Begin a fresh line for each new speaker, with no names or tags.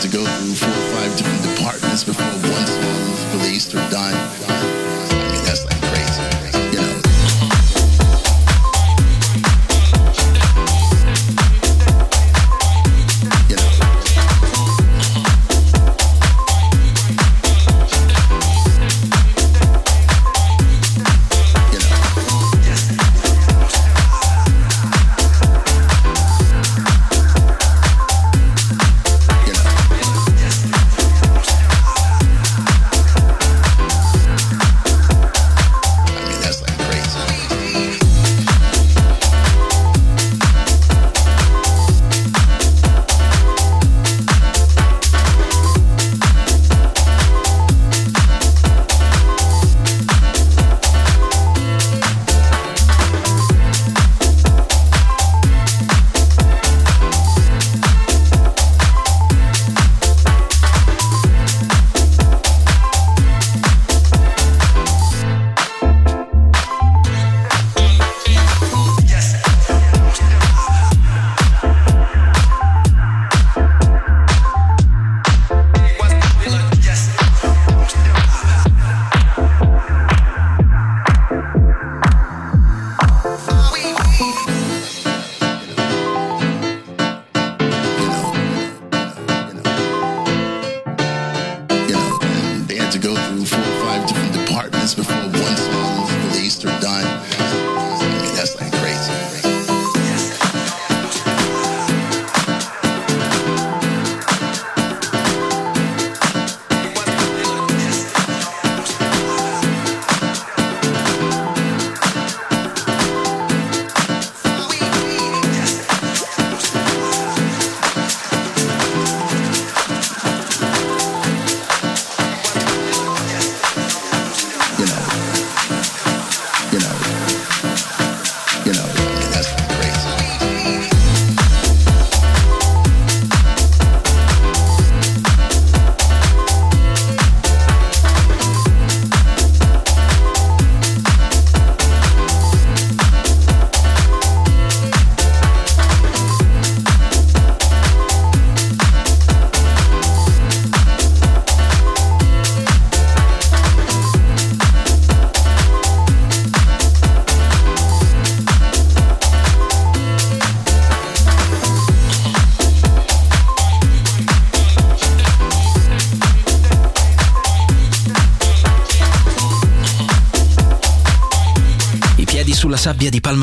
had to go through four or five different departments before one song was released or done.